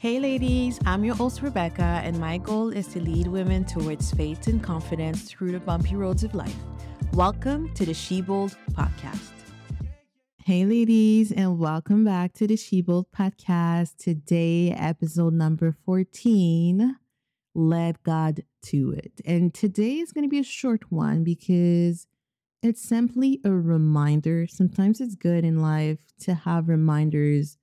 Hey, ladies, I'm your host, Rebecca, and my goal is to lead women towards faith and confidence through the bumpy roads of life. Welcome to the She Bold podcast. Hey, ladies, and welcome back to the She Bold podcast. Today, episode number 14 Let God Do It. And today is going to be a short one because it's simply a reminder. Sometimes it's good in life to have reminders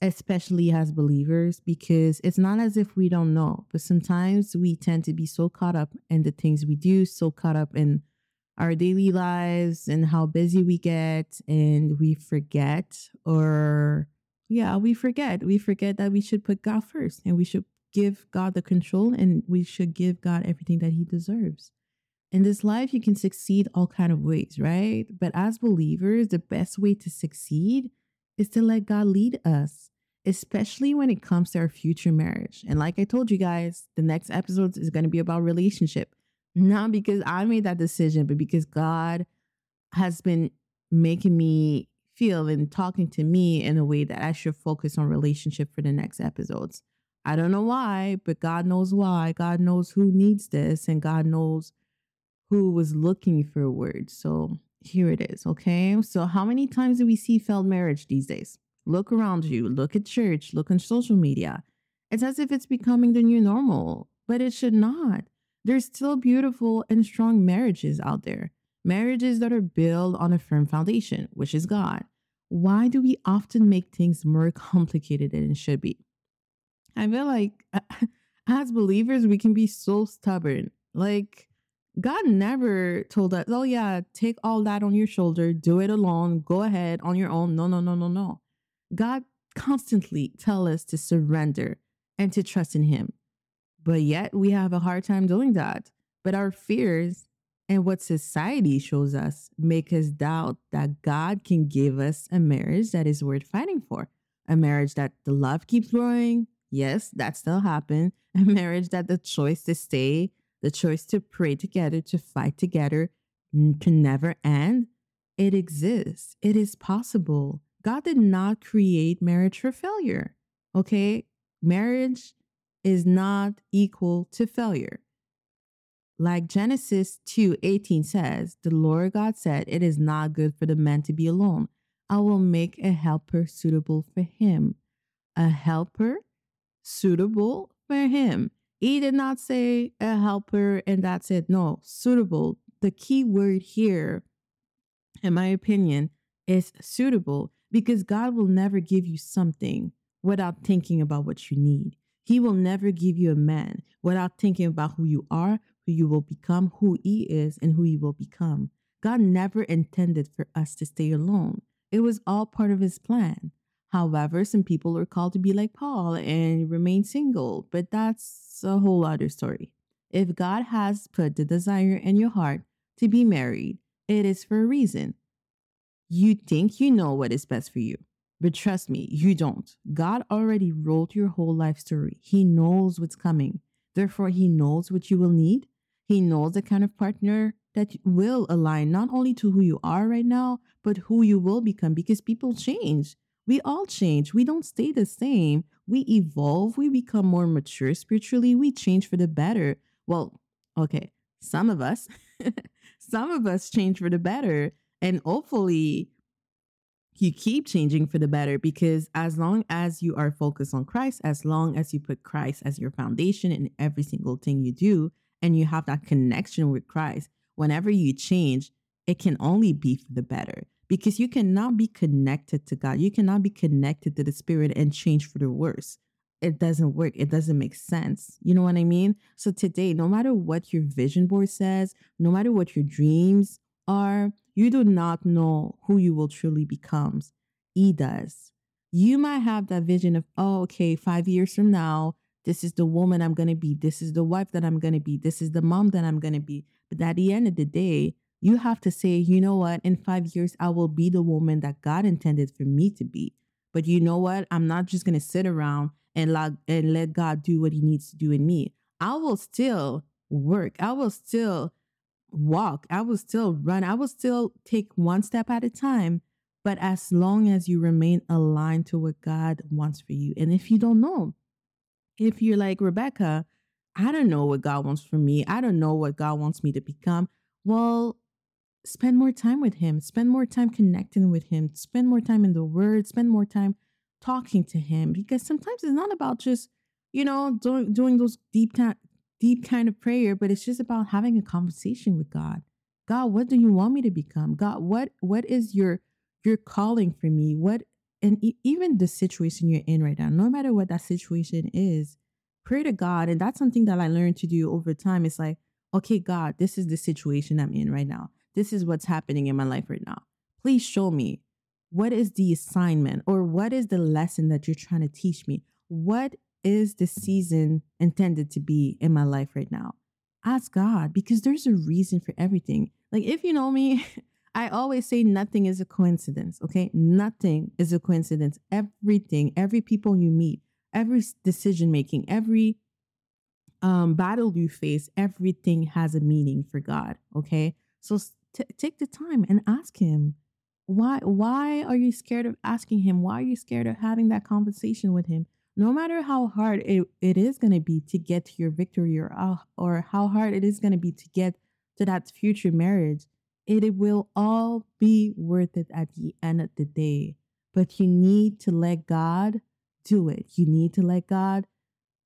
especially as believers, because it's not as if we don't know, but sometimes we tend to be so caught up in the things we do, so caught up in our daily lives and how busy we get, and we forget, or yeah, we forget. We forget that we should put God first and we should give God the control and we should give God everything that He deserves. In this life, you can succeed all kind of ways, right? But as believers, the best way to succeed is to let God lead us, especially when it comes to our future marriage. And like I told you guys, the next episode is going to be about relationship. Not because I made that decision, but because God has been making me feel and talking to me in a way that I should focus on relationship for the next episodes. I don't know why, but God knows why. God knows who needs this, and God knows who was looking for a word. So here it is, okay? So, how many times do we see failed marriage these days? Look around you, look at church, look on social media. It's as if it's becoming the new normal, but it should not. There's still beautiful and strong marriages out there, marriages that are built on a firm foundation, which is God. Why do we often make things more complicated than it should be? I feel like as believers, we can be so stubborn. Like, God never told us, oh, yeah, take all that on your shoulder, do it alone, go ahead on your own. No, no, no, no, no. God constantly tell us to surrender and to trust in Him. But yet we have a hard time doing that. But our fears and what society shows us make us doubt that God can give us a marriage that is worth fighting for, a marriage that the love keeps growing. Yes, that still happen. A marriage that the choice to stay the choice to pray together, to fight together, to never end, it exists. It is possible. God did not create marriage for failure. Okay? Marriage is not equal to failure. Like Genesis 2:18 says, the Lord God said, "It is not good for the man to be alone. I will make a helper suitable for him." A helper suitable for him. He did not say a helper and that's it. No, suitable. The key word here, in my opinion, is suitable because God will never give you something without thinking about what you need. He will never give you a man without thinking about who you are, who you will become, who he is, and who you will become. God never intended for us to stay alone. It was all part of his plan. However, some people are called to be like Paul and remain single, but that's a whole other story. If God has put the desire in your heart to be married, it is for a reason. You think you know what is best for you, but trust me, you don't. God already wrote your whole life story. He knows what's coming. Therefore, He knows what you will need. He knows the kind of partner that will align not only to who you are right now, but who you will become because people change. We all change. We don't stay the same. We evolve. We become more mature spiritually. We change for the better. Well, okay, some of us, some of us change for the better. And hopefully, you keep changing for the better because as long as you are focused on Christ, as long as you put Christ as your foundation in every single thing you do, and you have that connection with Christ, whenever you change, it can only be for the better because you cannot be connected to God. You cannot be connected to the Spirit and change for the worse. It doesn't work. It doesn't make sense. You know what I mean? So today, no matter what your vision board says, no matter what your dreams are, you do not know who you will truly become. He does. You might have that vision of, oh, okay, five years from now, this is the woman I'm going to be. This is the wife that I'm going to be. This is the mom that I'm going to be. But at the end of the day, you have to say, you know what, in five years, I will be the woman that God intended for me to be. But you know what? I'm not just going to sit around and, let, and let God do what he needs to do in me. I will still work. I will still walk. I will still run. I will still take one step at a time. But as long as you remain aligned to what God wants for you. And if you don't know, if you're like Rebecca, I don't know what God wants for me. I don't know what God wants me to become. Well, spend more time with Him. Spend more time connecting with Him. Spend more time in the Word. Spend more time talking to Him. Because sometimes it's not about just, you know, doing doing those deep deep kind of prayer, but it's just about having a conversation with God. God, what do you want me to become? God, what what is your your calling for me? What and e- even the situation you're in right now, no matter what that situation is, pray to God. And that's something that I learned to do over time. It's like, okay, God, this is the situation I'm in right now. This is what's happening in my life right now. Please show me what is the assignment or what is the lesson that you're trying to teach me? What is the season intended to be in my life right now? Ask God because there's a reason for everything. Like, if you know me, I always say nothing is a coincidence, okay? Nothing is a coincidence. Everything, every people you meet, every decision making, every um, battle you face, everything has a meaning for God, okay? So t- take the time and ask Him. Why, why are you scared of asking Him? Why are you scared of having that conversation with Him? No matter how hard it, it is going to be to get to your victory or, uh, or how hard it is going to be to get to that future marriage, it will all be worth it at the end of the day. But you need to let God do it. You need to let God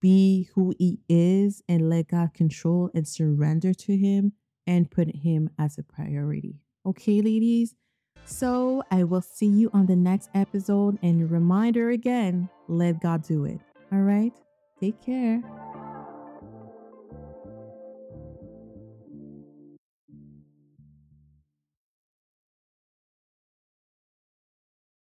be who He is and let God control and surrender to Him and put Him as a priority. Okay, ladies? So I will see you on the next episode. And reminder again let God do it. All right? Take care.